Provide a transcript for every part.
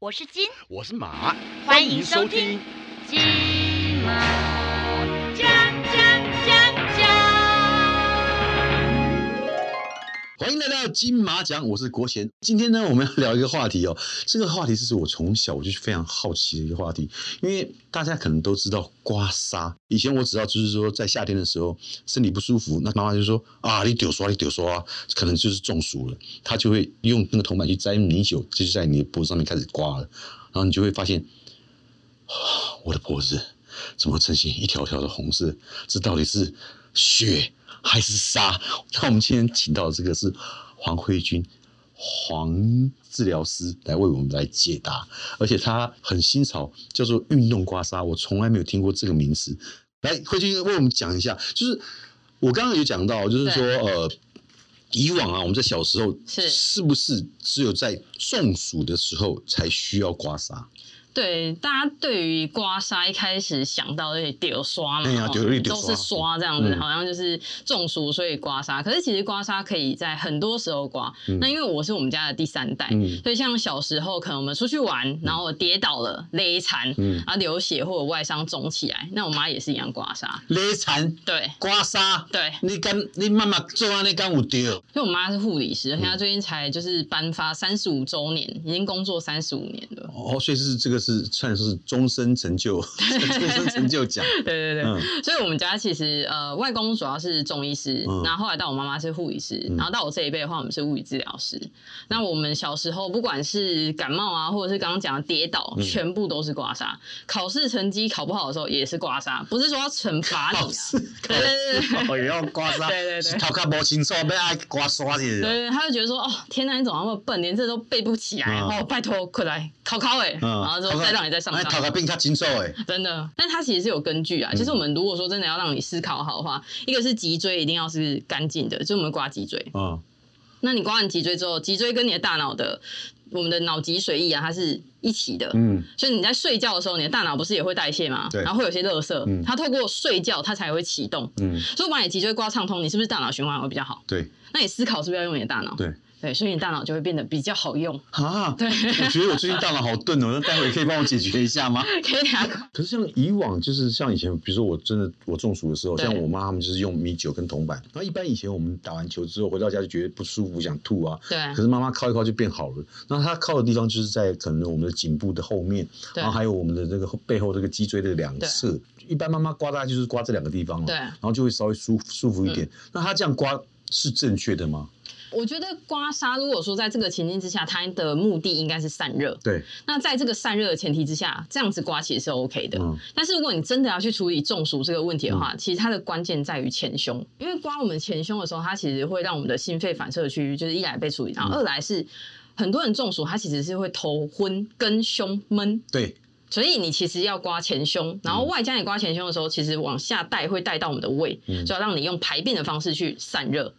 我是金，我是马，欢迎收听《金马欢迎来到金马奖，我是国贤。今天呢，我们要聊一个话题哦。这个话题是我从小我就非常好奇的一个话题，因为大家可能都知道刮痧。以前我只要就是说在夏天的时候身体不舒服，那妈妈就说啊，你丢刷，你丢刷，可能就是中暑了。她就会用那个铜板去沾米酒，就是在你的脖子上面开始刮了，然后你就会发现，我的脖子怎么呈现一条条的红色？这到底是血还是痧？那我们今天请到的这个是黄慧君，黄治疗师来为我们来解答，而且他很新潮，叫做运动刮痧，我从来没有听过这个名词。来，慧君为我们讲一下，就是我刚刚有讲到，就是说呃。以往啊，我们在小时候是是不是只有在中暑的时候才需要刮痧？对，大家对于刮痧一开始想到的丢刷嘛，都是刷这样子，嗯好像就是中暑所以刮痧。可是其实刮痧可以在很多时候刮。那因为我是我们家的第三代，嗯所以像小时候可能我们出去玩，然后我跌倒了勒残，嗯然后流血或者外伤肿起来，那我妈也是一样刮痧。勒残、对刮痧，对，你敢你妈妈做安尼敢有对？因为我妈是护理师，而且嗯她最近才就是颁发三十五周年，已经工作三十五年了。哦，所以是这个是算是终身成就，终身成就奖。对对对，嗯所以我们家其实呃，外公主要是中医师，嗯然后后来到我妈妈是护理师，然后到我这一辈的话，我们是物理治疗师。那我们小时候不管是感冒啊，或者是刚刚讲的跌倒，嗯全部都是刮痧。考试成绩考不好的时候也是刮痧，不是说要惩罚你啊。对对对也要刮痧，对对对头壳无清楚，被爱刮痧的。对对，他就觉得说，哦，天哪，你怎么那么笨，连这都背不起来？嗯哦，拜托，快来考考哎，然后之后再让你再上上。哎头壳变较清楚诶。真的，但它其实是有根据啊。其实我们如果说真的要让你思考好的话，一个是脊椎一定要是干净的，就是我们刮脊椎。嗯那你刮完脊椎之后，脊椎跟你的大脑的我们的脑脊髓液啊，它是一起的。嗯，所以你在睡觉的时候，你的大脑不是也会代谢吗？对然后会有些垃圾，嗯它透过睡觉它才会启动。嗯，所以我把你脊椎刮畅通，你是不是大脑循环会比较好？对那你思考是不是要用你的大脑？对。对，所以你大脑就会变得比较好用。啊，对，我觉得我最近大脑好钝哦，那待会可以帮我解决一下吗？可以啊。可是像以往，就是像以前，比如说我真的我中暑的时候，像我妈他们就是用米酒跟铜板。然后一般以前我们打完球之后回到家就觉得不舒服，想吐啊。对可是妈妈靠一靠就变好了。那她靠的地方就是在可能我们的颈部的后面，然后还有我们的这个背后这个脊椎的两侧。一般妈妈刮大概就是刮这两个地方哦，对然后就会稍微舒舒服一点。那她这样刮是正确的吗？我觉得刮痧，如果说在这个情境之下，它的目的应该是散热。对，那在这个散热的前提之下，这样子刮其实是 OK 的。嗯但是如果你真的要去处理中暑这个问题的话，其实它的关键在于前胸，因为刮我们前胸的时候，它其实会让我们的心肺反射区域就是一来被处理到，嗯二来是很多人中暑，他其实是会头昏跟胸闷。对，所以你其实要刮前胸，然后外加你刮前胸的时候，其实往下带会带到我们的胃，嗯就要让你用排便的方式去散热。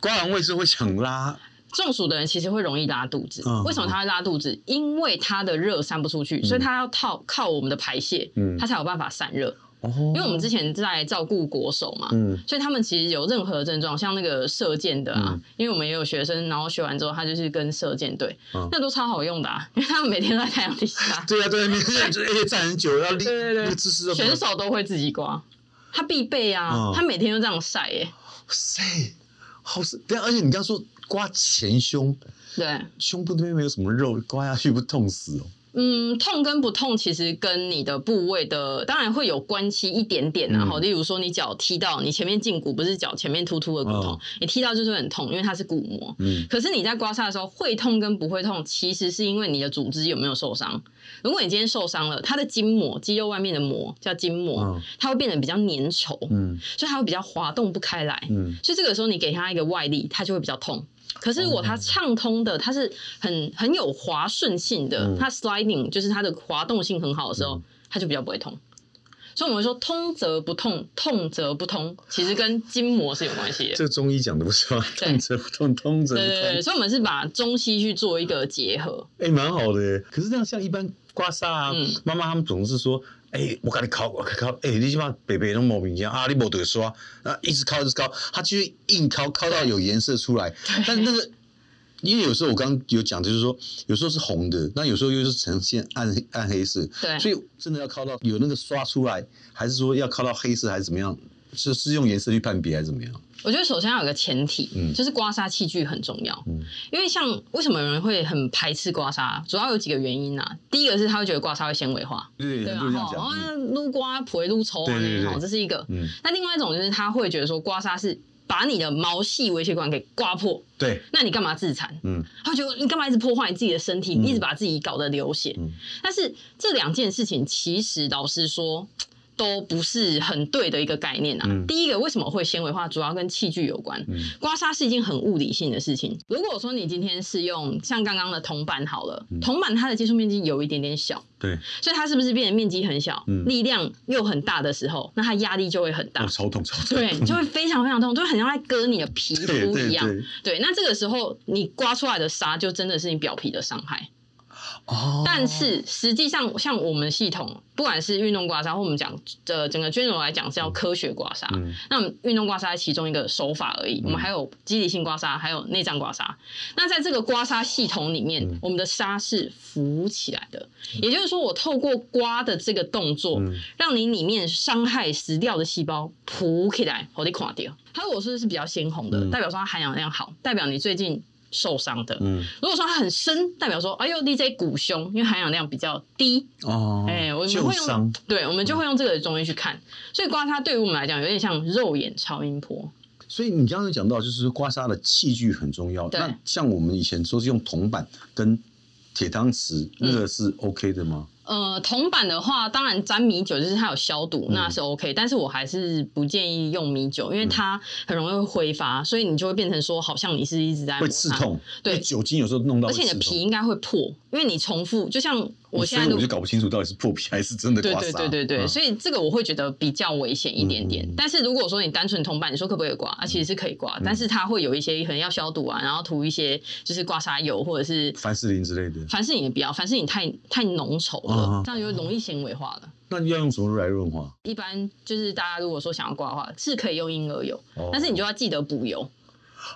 刮完胃是会想拉，中暑的人其实会容易拉肚子，嗯为什么他会拉肚子？因为他的热散不出去，所以他要靠靠我们的排泄，嗯。他才有办法散热。哦，因为我们之前在照顾国手嘛，嗯。所以他们其实有任何症状，像那个射箭的啊，嗯。因为我们也有学生，然后学完之后他就是跟射箭队，嗯。那都超好用的、啊，因为他们每天都在太阳底下，对啊，对啊，每个人而且站很久，要立对对对。那个姿势选手都会自己刮，他必备啊，嗯他每天都这样晒耶、塞，好是，对啊，而且你刚刚说刮前胸，对。胸部那边没有什么肉，刮下去不痛死哦？嗯，痛跟不痛其实跟你的部位的当然会有关系一点点啊。嗯好、例如说你脚踢到你前面胫骨不是脚前面突突的骨头，嗯你踢到就是很痛，因为它是骨膜。嗯可是你在刮痧的时候会痛跟不会痛，其实是因为你的组织有没有受伤。如果你今天受伤了，它的筋膜、肌肉外面的膜叫筋膜，嗯它会变得比较粘稠，嗯所以它会比较滑动不开来。嗯所以这个时候你给它一个外力，它就会比较痛。可是如果它畅通的，它是很很有滑顺性的，嗯它 sliding 就是它的滑动性很好的时候，它就比较不会痛。所以我们说通则不痛，痛则不通，其实跟筋膜是有关系的。这个中医讲的不是吗？痛则不痛，通则不对对对，痛，所以我们是把中西去做一个结合。哎，蛮好的耶。可是这样像一般刮痧啊嗯，妈妈他们总是说。哎、我给你敲，我敲，哎、你起码北北都莫名其妙啊，你没得刷，啊，一直敲一直敲，他就会硬敲，敲到有颜色出来。但那个因为有时候我刚刚有讲，就是说有时候是红的，那有时候又是呈现暗黑暗黑色，对所以真的要靠到有那个刷出来，还是说要靠到黑色，还是怎么样？是是用颜色去判别，还是怎么样？我觉得首先要有个前提，嗯就是刮痧器具很重要。嗯因为像为什么有人会很排斥刮痧，主要有几个原因啊。第一个是他会觉得刮痧会纤维化，对，对吧？很多人这样哈，讲。嗯哦，撸刮不会撸抽啊，对对对那种，这是一个。嗯，那另外一种就是他会觉得说刮痧是把你的毛细微血管给刮破，对，那你干嘛自残？嗯他觉得你干嘛一直破坏你自己的身体，嗯一直把自己搞得流血？嗯但是这两件事情其实老实说。都不是很对的一个概念啊。嗯第一个，为什么会纤维化，主要跟器具有关。嗯刮痧是一件很物理性的事情。如果说你今天是用像刚刚的铜板好了，嗯铜板它的接触面积有一点点小，对，所以它是不是变得面积很小，嗯力量又很大的时候，那它压力就会很大哦，。超痛超痛。对，就会非常非常痛，就会很像在割你的皮肤一样。对对，那这个时候你刮出来的痧就真的是你表皮的伤害。哦，但是实际上，像我们系统，不管是运动刮痧，或我们讲的整个 general 来讲是要科学刮痧。嗯。那我们运动刮痧是其中一个手法而已，我们还有肌理性刮痧，还有内脏刮痧。那在这个刮痧系统里面，嗯。我们的痧是浮起来的，也就是说，我透过刮的这个动作，嗯。让你里面伤害死掉的细胞浮起来，我得垮掉。它如果说是比较鲜红的，嗯。代表说它含氧量好，代表你最近受伤的。嗯如果说它很深，代表说，哎呦，DJ 骨胸，因为含氧量比较低，哦，哎、我们旧会用伤，对，我们就会用这个中医去看。所以刮痧对于我们来讲，有点像肉眼超音波。所以你刚刚有讲到，就是刮痧的器具很重要。那像我们以前说是用铜板跟铁汤匙，那个是 OK 的吗？呃，铜板的话，当然沾米酒就是它有消毒，嗯那是 OK。但是我还是不建议用米酒，因为它很容易会挥发，所以你就会变成说，好像你是一直在会刺痛，对酒精有时候弄到而且你的皮应该会破，因为你重复，就像我现在录所以我就搞不清楚到底是破皮还是真的对刮痧。对对对对，嗯所以这个我会觉得比较危险一点点。但是如果说你单纯同伴，你说可不可以刮？啊，其实是可以刮，但是它会有一些可能要消毒啊，然后涂一些就是刮痧油或者是凡士林之类的。凡士林也不要，凡士林太太浓稠了，啊这样就容易纤维化了。那要用什么来润滑？一般就是大家如果说想要刮的话，是可以用婴儿油，哦但是你就要记得补油。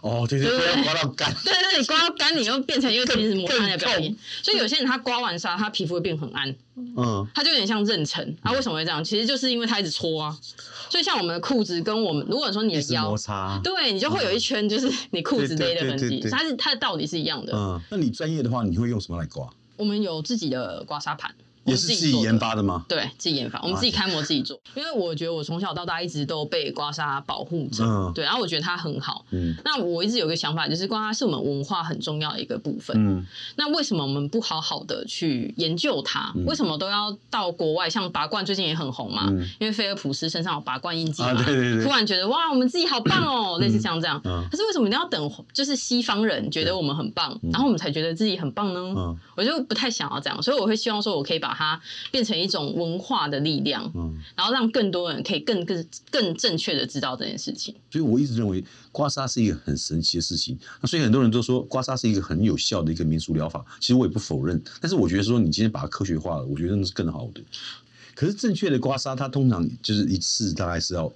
哦，对对，对不要刮到干。对，那你刮到干，你又变成一个其实摩擦的表面，所以有些人他刮完痧，他皮肤会变很暗。嗯，它就有点像妊娠啊。为什么会这样？其实就是因为它一直搓啊。所以像我们的裤子跟我们，如果说你的腰摩，擦。对你就会有一圈就是你裤子勒的痕迹，它是它的道理是一样的。嗯，那你专业的话，你会用什么来刮？我们有自己的刮痧盘，也是自己研。发的吗？对，自己研发，我们自己开模自己做，因为我觉得我从小到大一直都被刮痧保护着，嗯对，然后我觉得它很好。嗯那我一直有个想法，就是刮痧是我们文化很重要的一个部分。嗯那为什么我们不好好的去研究它？嗯为什么都要到国外？像拔罐最近也很红嘛，嗯因为菲尔普斯身上有拔罐印记嘛，啊，对对对突，然觉得哇，我们自己好棒哦，类似像这样。嗯可是为什么一定要等就是西方人觉得我们很棒，嗯然后我们才觉得自己很棒呢？嗯我就不太想要这样，所以我会希望说，我可以把它变成一种文化的力量，嗯，然后让更多人可以更更更正确的知道这件事情。所以我一直认为刮痧是一个很神奇的事情。那所以很多人都说刮痧是一个很有效的一个民俗疗法，其实我也不否认。但是我觉得说你今天把它科学化了，我觉得那是更好的。可是正确的刮痧，它通常就是一次大概是要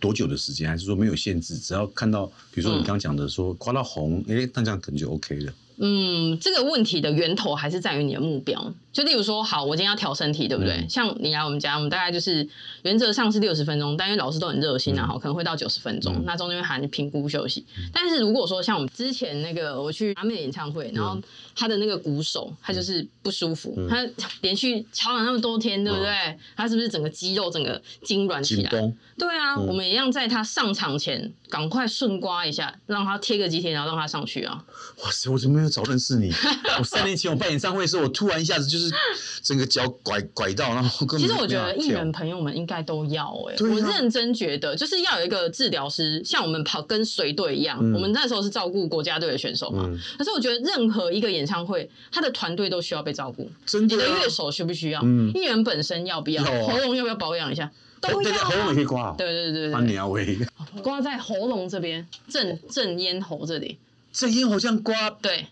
多久的时间，还是说没有限制？只要看到，比如说你刚刚讲的说刮到红，哎、那这样可能就 OK 了。嗯，这个问题的源头还是在于你的目标。就例如说，好，我今天要调身体，对不对？嗯像你来我们家，我们大概就是原则上是六十分钟，但因为老师都很热心啊，嗯好，可能会到九十分钟，嗯那中间会喊你评估休息。但是如果说像我们之前那个我去阿妹演唱会，然后他的那个鼓手他就是不舒服，嗯他连续敲了那么多天，对不对？他是不是整个肌肉整个痉挛起来？对啊，嗯我们一样在他上场前赶快顺刮一下，让他贴个几天，然后让他上去啊。哇塞！我怎么没有早认识你？我三年前我办演唱会的时候，我突然一下子就是整个脚拐拐到，然后根本其实我没觉得艺人朋友们应该都要哎、我认真觉得就是要有一个治疗师，像我们跑跟随队一样，嗯我们那时候是照顾国家队的选手嘛。嗯，可是我觉得任何一个演唱会，他的团队都需要被照顾。真的、啊。你的乐手需不需要？嗯艺人本身要不要？喉咙要不要保养一下？都要、喉咙也可以刮、哦。对对对啊，对对，你啊喂，刮在喉咙这边，正正咽喉这里。正咽喉这样刮，对，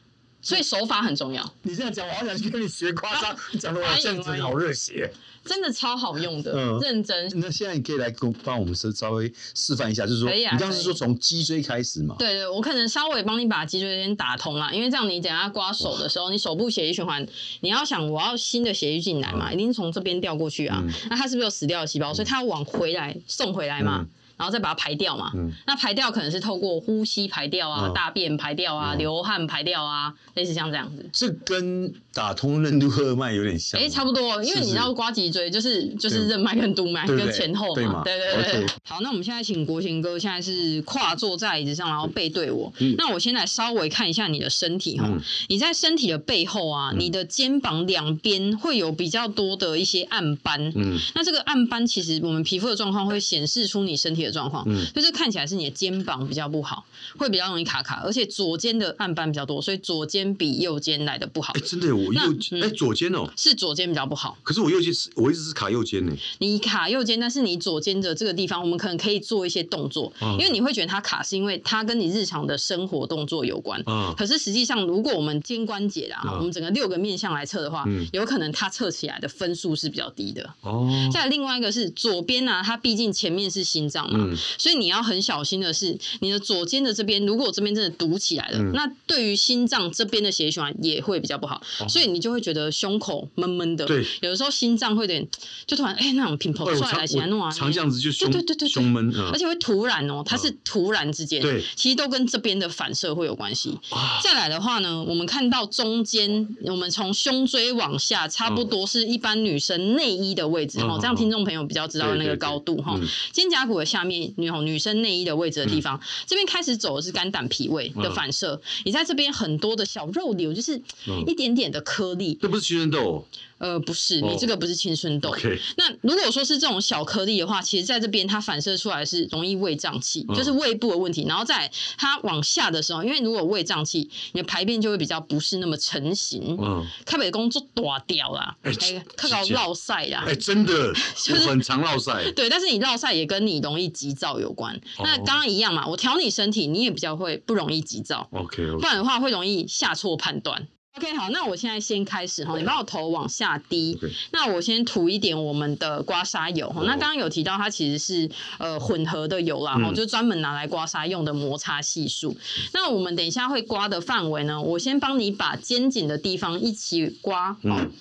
所以手法很重要，你这样讲，我好想去跟你学夸张，讲的我这样子好热血。真的超好用的，嗯认真。那现在你可以来跟帮我们稍稍微示范一下，就是说，啊你刚刚是说从脊椎开始嘛？对对，我可能稍微帮你把脊椎先打通啦，因为这样你等下刮手的时候，你手部血液循环，你要想我要新的血液进来嘛，嗯一定是从这边调过去啊。嗯那它是不是有死掉的细胞？所以它要往回来送回来嘛。嗯然后再把它排掉嘛，嗯那排掉可能是透过呼吸排掉啊，嗯大便排掉啊，嗯流汗排掉啊，类似像这样子。这跟打通任督二脉有点像。哎、差不多，因为你要刮脊椎，就是就是任脉跟督脉对不对跟前后对嘛嘛，对对对好，那我们现在请国贤哥，现在是跨坐在椅子上，然后背对我。嗯那我先来稍微看一下你的身体哈，嗯你在身体的背后啊，你的肩膀两边会有比较多的一些暗斑。嗯那这个暗斑其实我们皮肤的状况会显示出你身体的状况，嗯就是看起来是你的肩膀比较不好，会比较容易卡卡，而且左肩的暗斑比较多，所以左肩比右肩来的不好哎，，真的耶，我那右嗯哎左肩哦，是左肩比较不好。可是我右肩是我一直是卡右肩呢。你卡右肩，但是你左肩的这个地方，我们可能可以做一些动作，嗯因为你会觉得它卡，是因为它跟你日常的生活动作有关。嗯可是实际上，如果我们肩关节啦，嗯我们整个六个面向来测的话，嗯有可能它测起来的分数是比较低的。哦，再另外一个是左边呢、它毕竟前面是心脏嘛，嗯。所以你要很小心的是，你的左肩的这边，如果这边真的堵起来了，嗯。那对于心脏这边的血液循环也会比较不好，所以你就会觉得胸口闷闷的。哦对。有的时候心脏会有点，就突然哎、那种平头出来哎我常来起来弄啊，我常这样子就。胸对对对对对胸闷，嗯。而且会突然哦，它是突然之间，对。其实都跟这边的反射会有关系。啊再来的话呢，我们看到中间，我们从胸椎往下，差不多是一般女生内衣的位置嗯哦，这样听众朋友比较知道那个高度哈嗯。肩胛骨的下面，女女生内衣的位置的地嗯。方，这边开始走的是肝胆脾胃的反射，你在这边很多的小肉瘤，就是嗯。一点点的颗粒，这不是青春痘哦呃，不是，哦你这个不是青春痘。那如果说是这种小颗粒的话，其实在这边它反射出来是容易胃胀气，嗯就是胃部的问题。然后在它往下的时候，因为如果胃胀气，你的排便就会比较不是那么成型，嗯，开北工作大掉啦，哎哎，看到是这样落晒啦。哎，真的，就是很常落晒，对，但是你落晒也跟你容易急躁有关。哦那刚刚一样嘛，我调你身体，你也比较会不容易急躁，OK 不然的话会容易下错判断。OK，好，那我现在先开始哈，你把我头往下低那我先涂一点我们的刮痧油那刚刚有提到它其实是呃混合的油啦，哈、嗯就是专门拿来刮痧用的摩擦系数。那我们等一下会刮的范围呢，我先帮你把肩颈的地方一起刮。哦嗯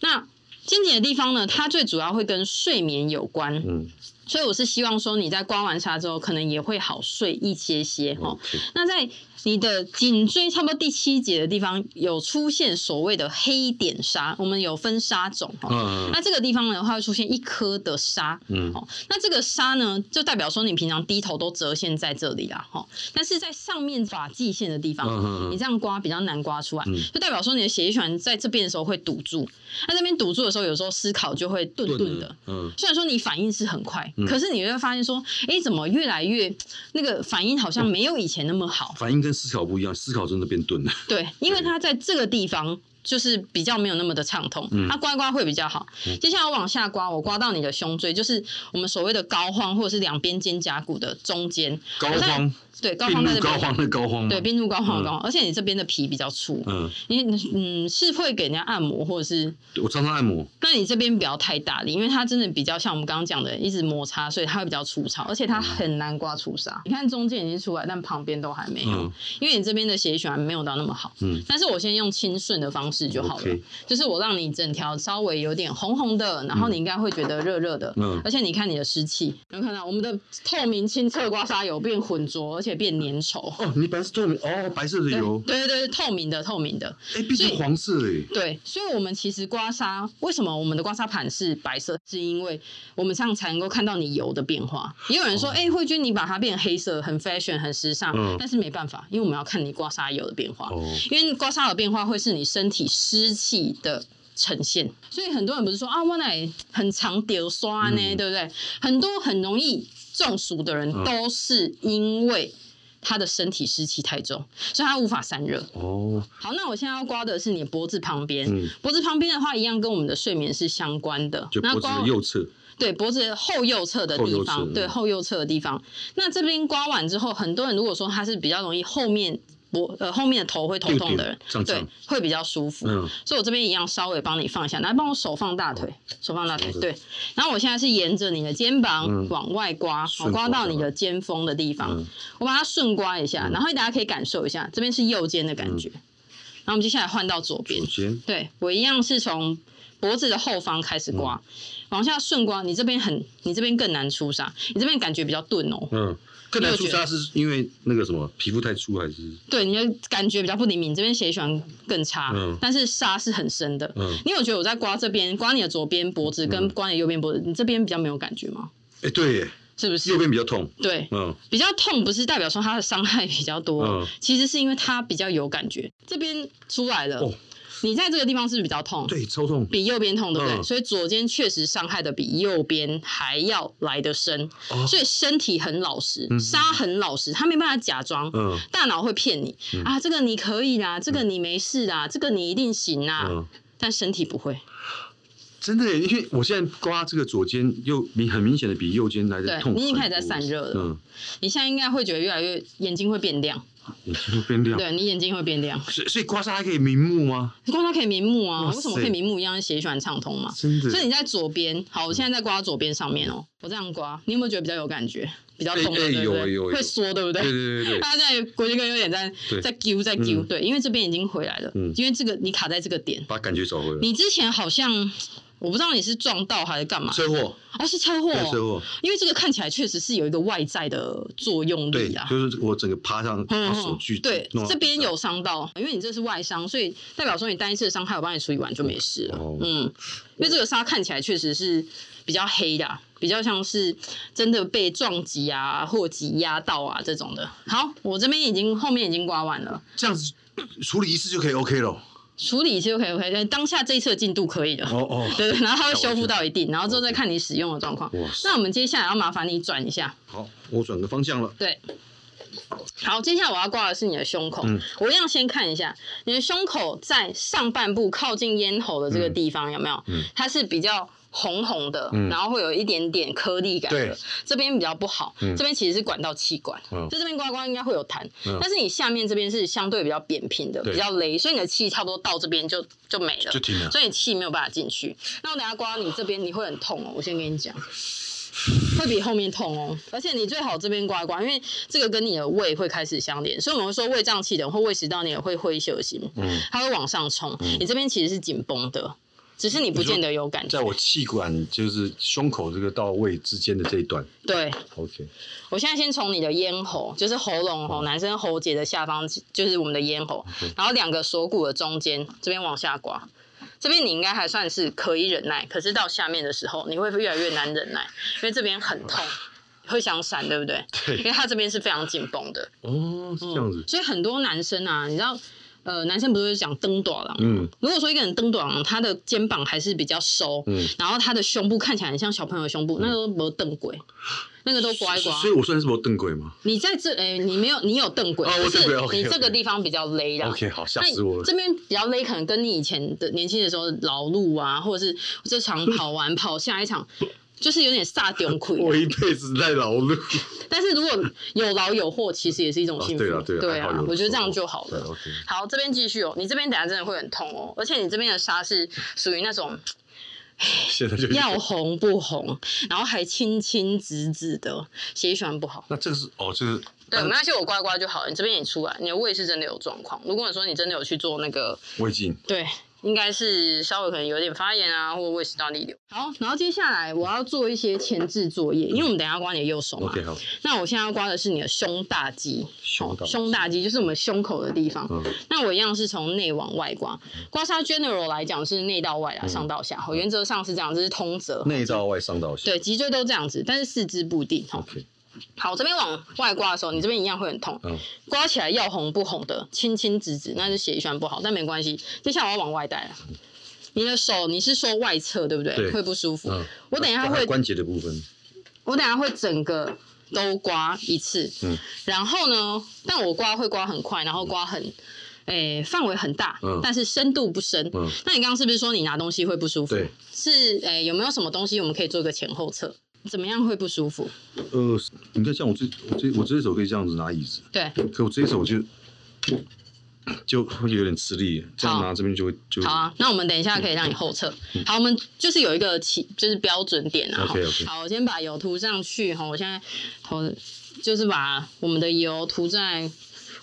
那肩颈的地方呢，它最主要会跟睡眠有关。嗯所以我是希望说你在刮完痧之后，可能也会好睡一些些哈。那在你的颈椎差不多第七节的地方有出现所谓的黑点痧，我们有分痧种哈。嗯那这个地方呢，它会出现一颗的痧，嗯。哦，那这个痧呢，就代表说你平常低头都折线在这里啦，哈，但是在上面发际线的地方，你这样刮比较难刮出来，嗯。就代表说你的血液循环在这边的时候会堵住，那这边堵住的时候，有时候思考就会顿顿的，嗯。虽然说你反应是很快，嗯可是你会发现说，哎，怎么越来越那个反应好像没有以前那么好？反应跟思考不一样，思考真的变钝了，对，因为它在这个地方就是比较没有那么的畅通，嗯它刮一刮会比较好。接下来我往下刮，我刮到你的胸椎，就是我们所谓的膏肓或者是两边肩胛骨的中间。膏我在肓，对，膏病肓在这边。入膏肓的对，病入膏肓的嗯。膏肓，而且你这边的皮比较粗，嗯，你嗯是会给人家按摩，或者是我常常按摩，那你这边不要太大力，因为它真的比较像我们刚刚讲的，一直摩擦，所以它会比较粗糙，而且它很难刮出痧。你看中间已经出来，但旁边都还没有，嗯。因为你这边的血液循环没有到那么好。嗯。但是我先用清顺的方式就好了就是我让你整条稍微有点红红的，然后你应该会觉得热热的，嗯。而且你看你的湿气，能看到？我们的透明清澈刮痧油变浑浊，而且变粘稠。哦，你本来是透明，哦，白色的油，对对对，透明的透明的，哎，变成所以黄色哎，对，所以我们其实刮痧，为什么我们的刮痧盘是白色？是因为我们这样才能够看到你油的变化。也有人说，哎、慧君你把它变黑色，很 fashion，很时尚，嗯但是没办法，因为我们要看你刮痧油的变化。哦，因为刮痧的变化会是你身体湿气的呈现，所以很多人不是说啊，我奶很常丢刷呢，嗯对不对？很多很容易中暑的人嗯都是因为他的身体湿气太重，所以他无法散热。哦，好，那我现在要刮的是你脖子旁边。嗯脖子旁边的话，一样跟我们的睡眠是相关的。就脖子右侧，对脖子后右侧的地方，对嗯后右侧的地方。那这边刮完之后，很多人如果说他是比较容易后面脖呃后面的头会头痛的人，对会比较舒服。嗯。所以我这边一样稍微帮你放一下，来帮我手放大腿，手放大腿，对。然后我现在是沿着你的肩膀嗯。往外刮，我刮到你的肩峰的地方，嗯。我把它顺刮一下，然后大家可以感受一下，这边是右肩的感觉。然后我们接下来换到左边。左，对我一样是从脖子的后方开始刮，往下顺刮。你这边很，你这边更难出痧，你这边感觉比较钝哦。嗯，更难出痧是因为那个什么皮肤太粗还是？对，你的感觉比较不灵敏，这边血液更差，嗯但是痧是很深的。嗯你有觉得我在刮这边，刮你的左边脖子跟刮你的右边脖子，你这边比较没有感觉吗？哎，对耶，是不是？右边比较痛，对，嗯比较痛不是代表说它的伤害比较多，嗯其实是因为它比较有感觉。这边出来了，哦你在这个地方是不是比较痛？对，抽痛，比右边痛，对不对？嗯所以左肩确实伤害的比右边还要来得深，哦所以身体很老实，嗯痧很老实，他没办法假装。嗯大脑会骗你、啊，这个你可以啦，这个你没事啦，这个你一定行啦，嗯。但身体不会。真的，因为我现在刮这个左肩，又明很明显的比右肩来的痛。你已经开始在散热了嗯，你现在应该会觉得越来越眼睛会变亮，眼睛会变亮。对你眼睛会变亮。所以所以刮痧还可以明目吗？刮痧可以明目啊，为什么可以明目一样？血液循环畅通嘛。真的。所以你在左边，好，我现在在刮左边上面哦，我这样刮，你有没有觉得比较有感觉？比较痛的，哎哎对不对？有有有会缩，对不对？对对对对对，他现在国际哥有点在在揪在揪，嗯对，因为这边已经回来了，嗯因为这个你卡在这个点，把感觉找回来。你之前好像我不知道你是撞到还是干嘛，车祸，哦是车祸对车哦，祸，因为这个看起来确实是有一个外在的作用对力啊，。就是我整个趴上，嗯把手锯，对弄，到这边有伤到，因为你这是外伤，所以代表说你单一次的伤害我帮你处理完就没事了。哦嗯，因为这个沙看起来确实是比较黑的啊、比较像是真的被撞击啊或挤压到啊这种的。好，我这边已经后面已经刮完了，这样子处理一次就可以 OK 了。处理一次就可以 OK，当下这一次的进度可以了。哦哦，对对，然后它会修复到一定，然后之后再看你使用的状况。哇，那我们接下来要麻烦你转一下，好，我转个方向了。对。好，接下来我要挂的是你的胸口。嗯我一样先看一下你的胸口在上半部靠近咽喉的这个地方有没有？嗯它是比较红红的，嗯然后会有一点点颗粒感的对。这边比较不好，嗯这边其实是管道气管，嗯就这边刮刮应该会有痰，嗯但是你下面这边是相对比较扁平的，对比较雷，所以你的气差不多到这边就就没了就。停了。所以你气没有办法进去。那我等下刮你这边，你会很痛哦。我先跟你讲，会比后面痛哦。而且你最好这边刮一刮，因为这个跟你的胃会开始相连，所以我们会说胃胀气的人或胃食道你也会灰血型，嗯，它会往上冲。你这边其实是紧绷的，只是你不见得有感觉。在我气管就是胸口这个到胃之间的这一段对，，OK，我现在先从你的咽喉，就是喉咙吼，男生喉结的下方就是我们的咽喉，然后两个锁骨的中间这边往下刮。这边你应该还算是可以忍耐，可是到下面的时候，你会越来越难忍耐，因为这边很痛，会想闪，对不对？对因，为它这边是非常紧绷的，哦，是这样子，所以很多男生啊，你知道，呃，男生不是讲蹬短郎？嗯如果说一个人蹬短郎，他的肩膀还是比较收，嗯，然后他的胸部看起来很像小朋友的胸部，那个都没有蹬鬼，那个都刮一刮。所以我算是我邓鬼吗你在这，诶、你没有，你有蹬鬼，哦是你这个地方比较勒啦。？OK，好，吓死我了。这边比较勒，可能跟你以前的年轻的时候劳碌啊，或者是这场跑完跑下一场，就是有点煞丢亏。我一辈子在劳碌。但是如果有劳有获，其实也是一种哦幸福。对啊对啊，对，啊我觉得这样就好了。好，这边继续哦，你这边等下真的会很痛哦，而且你这边的痧是属于那种 现在就要红不红，然后还青青紫紫的，血液循环不好。那这个是哦，这是对，没关系，我刮一刮就好了。你这边也出来，你的胃是真的有状况。如果你说你真的有去做那个，胃镜，对，应该是稍微可能有点发炎啊，或者胃食道逆流。好，然后接下来我要做一些前置作业，因为我们等一下刮你的右手嘛。OK 好，那我现在要刮的是你的胸大肌，胸大肌胸大肌就是我们胸口的地方。嗯那我一样是从内往外刮，刮痧 general 来讲是内到外啊，上到下。好原则上是这样，这是通则。内到外上到下。对，脊椎都这样子，但是四肢不定。好，，OK，好，这边往外刮的时候，你这边一样会很痛。嗯刮起来要红不红的，青青紫紫，那是血液循环不好，但没关系。接下来我要往外带了。你的手，你是说外侧对不对？对会不舒服。嗯，我等一下会，关节的部分，我等一下会整个都刮一次。嗯，然后呢，但我刮会刮很快，然后刮很，诶、范围很大，嗯但是深度不深。嗯那你刚刚是不是说你拿东西会不舒服？对，是诶、有没有什么东西我们可以做一个前后测？怎么样会不舒服？呃，你看像我这我这我这手可以这样子拿椅子，对，可我这手就就会有点吃力，这样拿这边就会就好啊，那我们等一下可以让你后撤。好，我们就是有一个起，就是标准点啊。好，我先把油涂上去哈。我现在头就是把我们的油涂在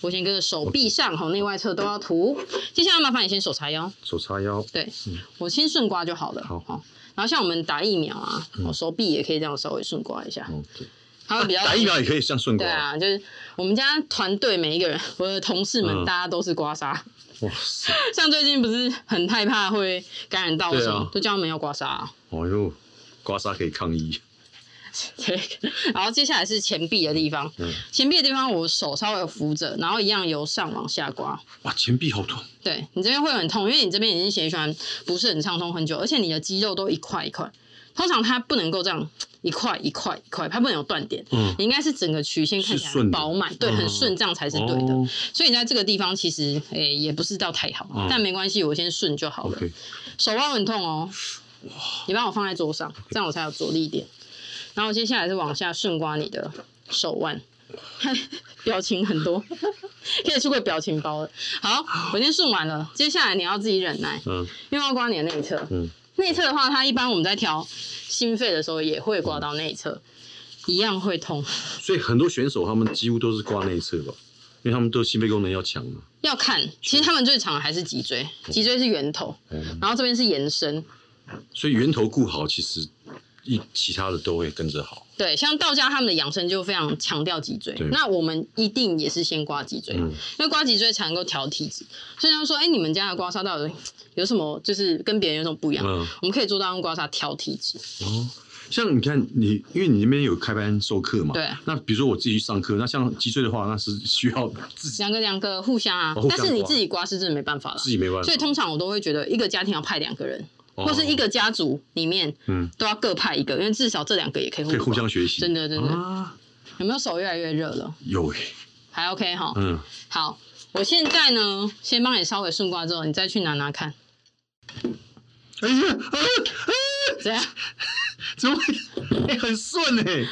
我先哥的手臂上哈，内外侧都要涂。接下来麻烦你先手叉腰，手叉腰，对我先顺刮就好了。好好然后像我们打疫苗啊，我手臂也可以这样稍微顺刮一下，哦，对，它会比较打疫苗也可以这样顺刮。对，啊，就是我们家团队每一个人，我的同事们，嗯大家都是刮痧。哇塞，像最近不是很害怕会感染到什么，就叫他们要刮痧、啊。哦哟，刮痧可以抗议，对，然后接下来是前臂的地方，嗯前臂的地方我手稍微扶着，然后一样由上往下刮。哇，前臂好痛，对你这边会很痛，因为你这边已经血循不是很畅通很久，而且你的肌肉都一块一块。通常它不能够这样一块一块一块，它不能有断点。嗯你应该是整个曲线看起来饱满，对，嗯很顺，这样才是对的。哦所以你在这个地方其实诶、也不是到太好，嗯但没关系，我先顺就好了。手腕很痛哦，你帮我放在桌上，这样我才有着力点。然后接下来是往下顺刮你的手腕，表情很多，可以出个表情包了。好，我先顺完了，接下来你要自己忍耐，嗯。因为要刮你的内侧。嗯，内侧的话，它一般我们在调心肺的时候也会刮到内侧，一样会痛。所以很多选手他们几乎都是刮内侧吧，因为他们都心肺功能要强嘛，要看，其实他们最长的还是脊椎，脊椎是源头，嗯，然后这边是延伸。所以源头顾好，其实一其他的都会跟着好，对，像道家他们的养生就非常强调脊椎，那我们一定也是先刮脊椎，嗯因为刮脊椎才能够调体质。所以他说，哎、你们家的刮痧到底有什么，就是跟别人有什么不一样？嗯我们可以做到用刮痧调体质。哦。像你看你，因为你那边有开班授课嘛，对那比如说我自己去上课，那像脊椎的话，那是 需要自己两个两个互相啊，哦相但是你自己刮是真的没办法了。自己没办法，所以通常我都会觉得，一个家庭要派两个人，哦或是一个家族里面嗯。都要各派一个，因为至少这两个也可以互可以互相学习，真的真的。啊，有没有手越来越热了？有诶，还 OK 哈。嗯，好，我现在呢，先帮你稍微顺刮之后，你再去拿拿看，哎呀，啊啊，怎样？怎么会？哎，很顺哎，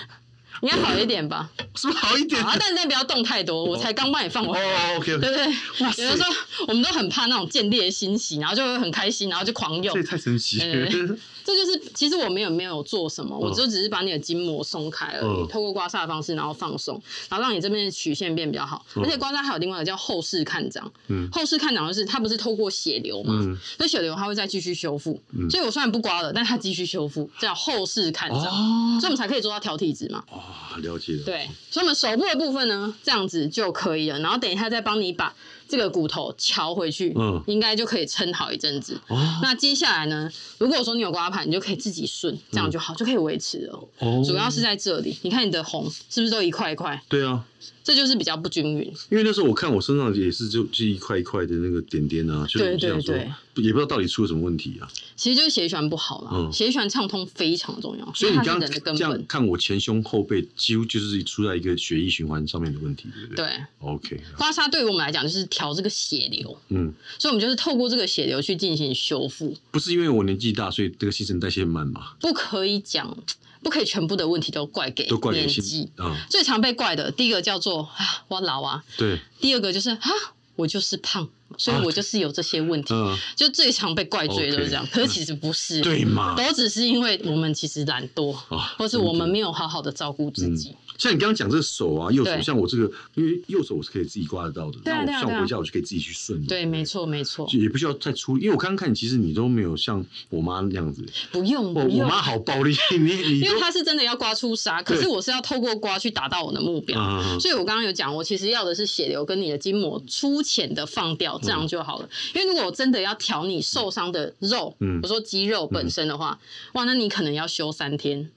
应该好一点吧？是不是好一点？好啊，但是但不要动太多，我才刚帮你放完。哦，OK，对不对？哇塞有的时候我们都很怕那种见猎心喜，然后就会很开心，然后就狂用这也。太神奇了。对这就是其实我没有没有做什么，我就只是把你的筋膜松开而已，嗯透过刮痧的方式，然后放松，然后让你这边的曲线变比较好。而且刮痧还有另外一个叫后视看掌，嗯后视看掌就是它不是透过血流嘛，嗯那血流它会再继续修复，嗯所以我虽然不刮了，但它继续修复，这叫后视看掌，哦所以我们才可以做到调体质嘛。哦，了解了。对，所以我们手部的部分呢，这样子就可以了。然后等一下再帮你把这个骨头敲回去，嗯应该就可以撑好一阵子。哦那接下来呢，如果说你有刮盘，你就可以自己顺，这样就好，就可以维持了。哦主要是在这里，你看你的红是不是都一块一块？对啊，这就是比较不均匀。因为那时候我看我身上也是就就一块一块的那个点点啊，就是对我就想说对也不知道到底出了什么问题啊。其实就是血液循环不好啦，嗯血液循环畅通非常重要，所以你刚刚这样本。看我前胸后背，几乎就是出在一个血液循环上面的问题，对不对？对，，OK，刮痧对于我们来讲就是调这个血流，嗯，所以我们就是透过这个血流去进行修复。不是因为我年纪大，所以这个新陈代谢慢嘛，不可以讲，不可以全部的问题都怪给都怪给年纪。啊，最常被怪的，第一个叫做啊我老啊，对，第二个就是啊我就是胖，所以我就是有这些问题，嗯，就最常被怪罪的都是这样。可是其实不是，对嘛，都只是因为我们其实懒惰，啊或是我们没有好好的照顾自己。像你刚刚讲这个手啊，右手，像我这个，因为右手我是可以自己刮得到的，像我回家我就可以自己去顺，对，没，错没错，也不需要再出，因为我刚刚看你，其实你都没有像我妈那样子，不用我不用。我妈好暴力，你你因为她是真的要刮出痧，可是我是要透过刮去达到我的目标。所以我刚刚有讲，我其实要的是血流跟你的筋膜粗浅的放掉，这样就好了。因为如果我真的要调你受伤的肉，嗯。我说肌肉本身的话，哇，那你可能要休三天，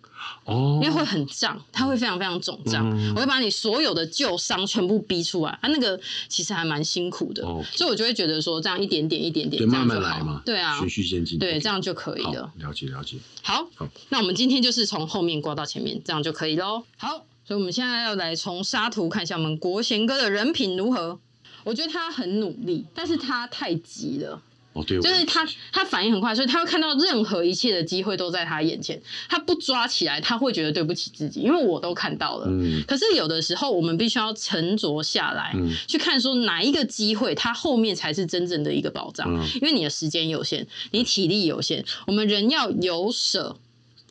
哦，因为会很胀，它会非常非常肿胀。嗯。我会把你所有的旧伤全部逼出来，啊，那个其实还蛮辛苦的。哦。所以我就会觉得说，这样一点点一点点，对，慢慢来嘛，对啊。循，序渐进，对这样就可以好了。了解了解，好，好。那我们今天就是从后面刮到前面，这样就可以喽。好，所以我们现在要来从沙图看一下我们国贤哥的人品如何。我觉得他很努力，但是他太急了。哦，对，就是他他反应很快，所以他会看到任何一切的机会都在他眼前，他不抓起来，他会觉得对不起自己，因为我都看到了。嗯可是有的时候，我们必须要沉着下来，嗯去看说哪一个机会，它后面才是真正的一个保障。嗯因为你的时间有限，你体力有限，我们人要有舍。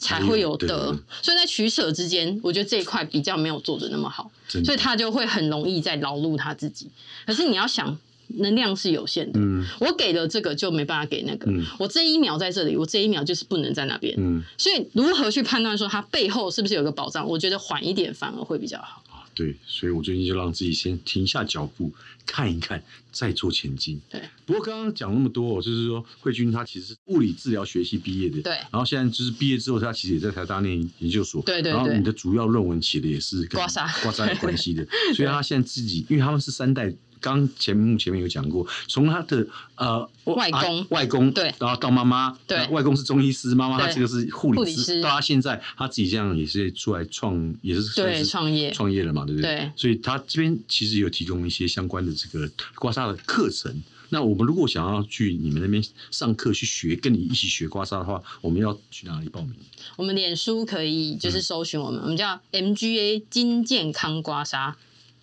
才会有得对，所以在取舍之间，我觉得这一块比较没有做的那么好，所以他就会很容易在劳碌他自己。可是你要想，能量是有限的，嗯我给了这个就没办法给那个，嗯我这一秒在这里，我这一秒就是不能在那边。嗯所以如何去判断说它背后是不是有个保障？我觉得缓一点反而会比较好。啊，对，所以我最近就让自己先停下脚步，看一看，再做前进。对，不过刚刚讲那么多、哦，就是说慧君她其实是物理治疗学系毕业的，对然后现在就是毕业之后，她其实也在台大念研究所，对对对然后你的主要论文写的也是跟刮痧刮痧有关系的，所以她现在自己，因为他们是三代。刚前目前面有讲过，从他的呃外公啊外公对然后到妈妈，对外公是中医师，妈妈她对这个是护理师，到他现在他自己这样也是出来创，也是算对是创业创业了嘛，对不对？对所以他这边其实有提供一些相关的这个刮痧的课程。那我们如果想要去你们那边上课去学，跟你一起学刮痧的话，我们要去哪里报名？我们脸书可以就是搜寻我们，我们叫 MGA 金健康刮痧。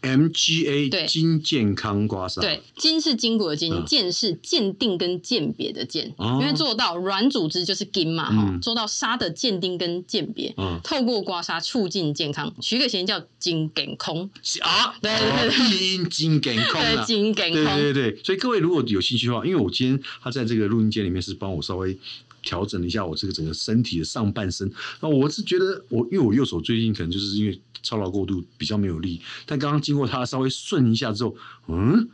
MGA 对。金健康刮痧，对，金是筋骨的筋嗯，鉴是鉴定跟鉴别的鉴，哦。因为做到软组织就是筋嘛哈，嗯做到痧的鉴定跟鉴别，嗯。透过刮痧促进健康，取个谐音叫筋健空，啊，对对对对，音金健空对，啊。筋健对对空，对对，所以各位如果有兴趣的话，因为我今天他在这个录音间里面是帮我稍微调整了一下我这个整个身体的上半身。那我是觉得我因为我右手最近可能就是因为操劳过度比较没有力但刚刚经过它稍微顺一下之后嗯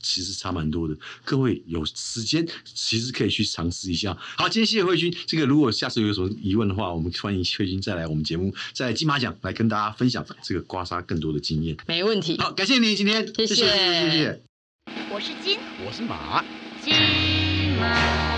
其实差蛮多的。各位有时间其实可以去尝试一下。好今天谢谢慧君这个如果下次有什么疑问的话我们欢迎慧君再来我们节目在金马奖来跟大家分享这个刮痧更多的经验。没问题。好感谢您今天谢谢。我是金。我是马金马。